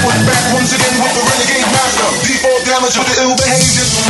Right back once again with the renegade master. Default damage with the ill behavior.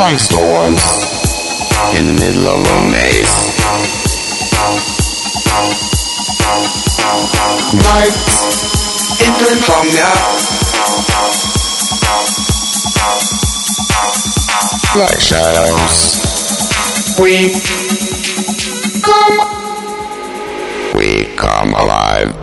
Christ horns in the middle of a maze. Lights in the insomnia. Like shadows, we come, we come alive.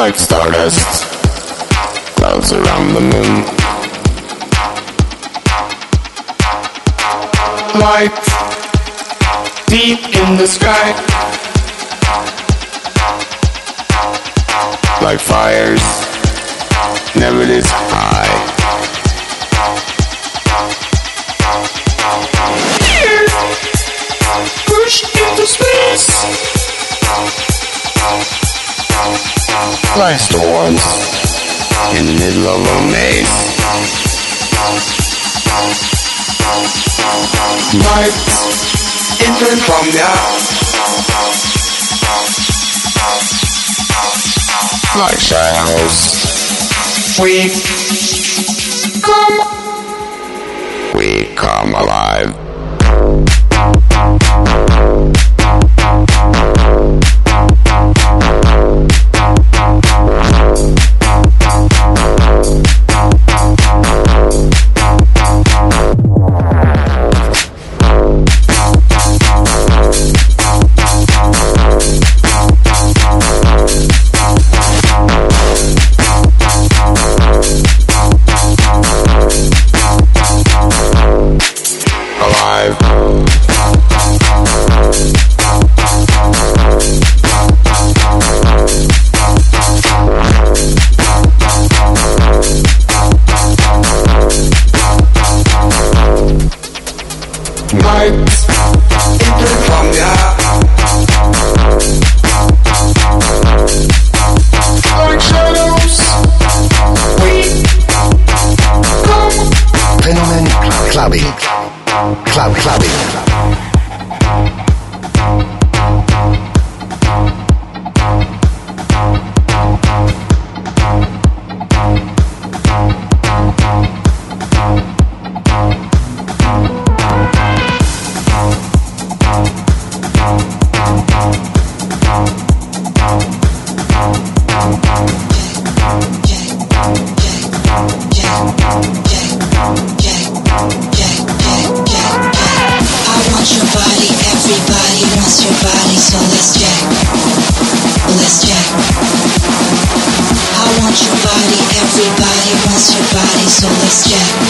Like stardust, clouds around the moon. Light deep in the sky. Like fires, never this high. push into space. Like storms in the middle of a maze. Light enter from the like shadows. We come, we come alive. Jack.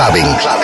Fenomen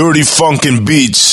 Dirty funkin' beats.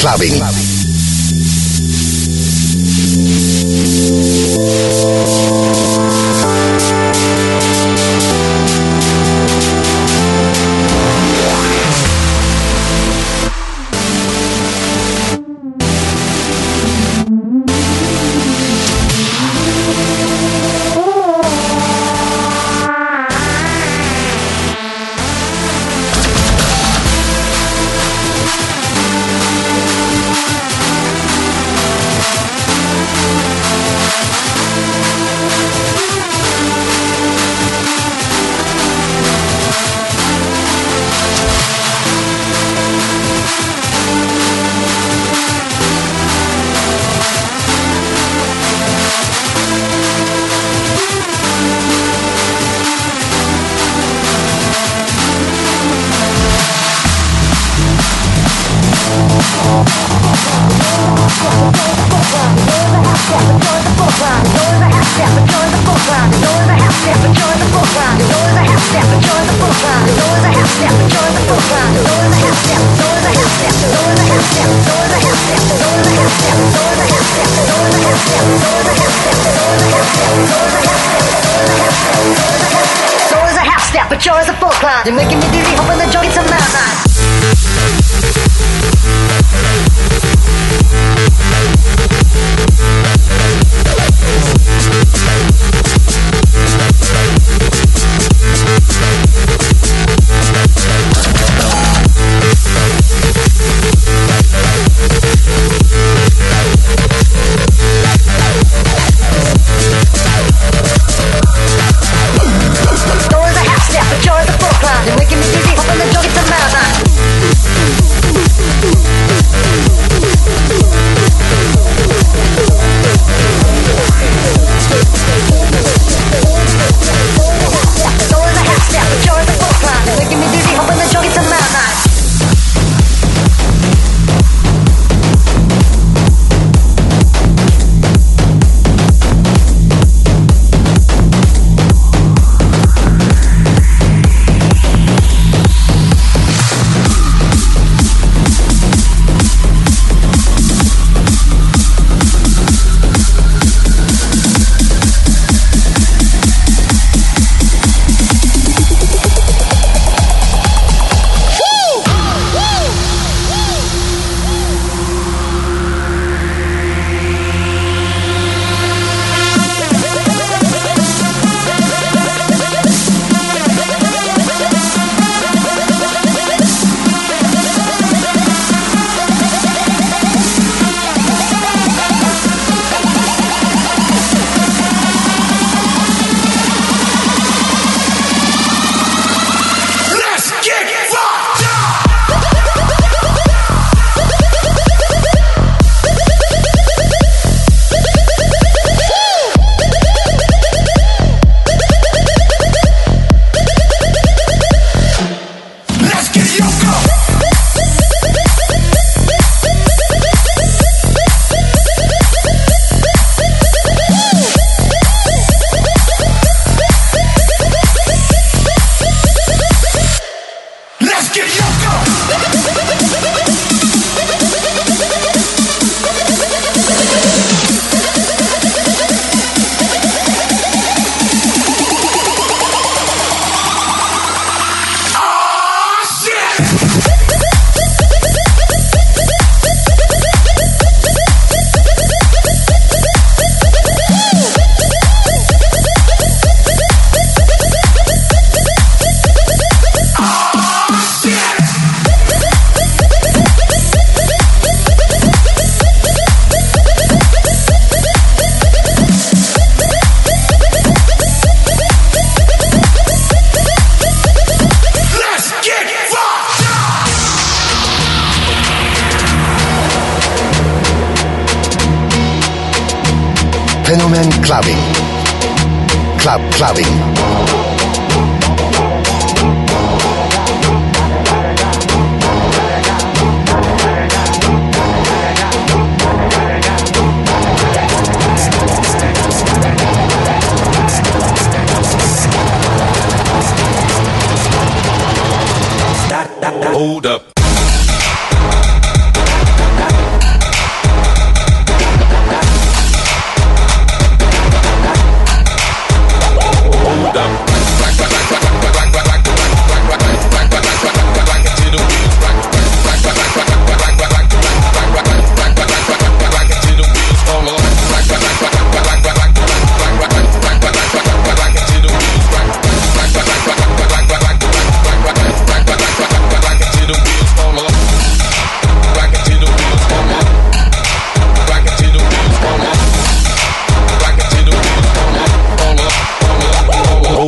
Cla clubbing.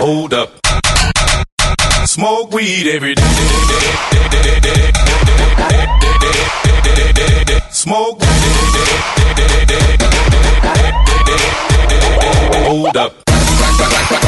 Hold up. Smoke weed every day. Smoke. Hold up.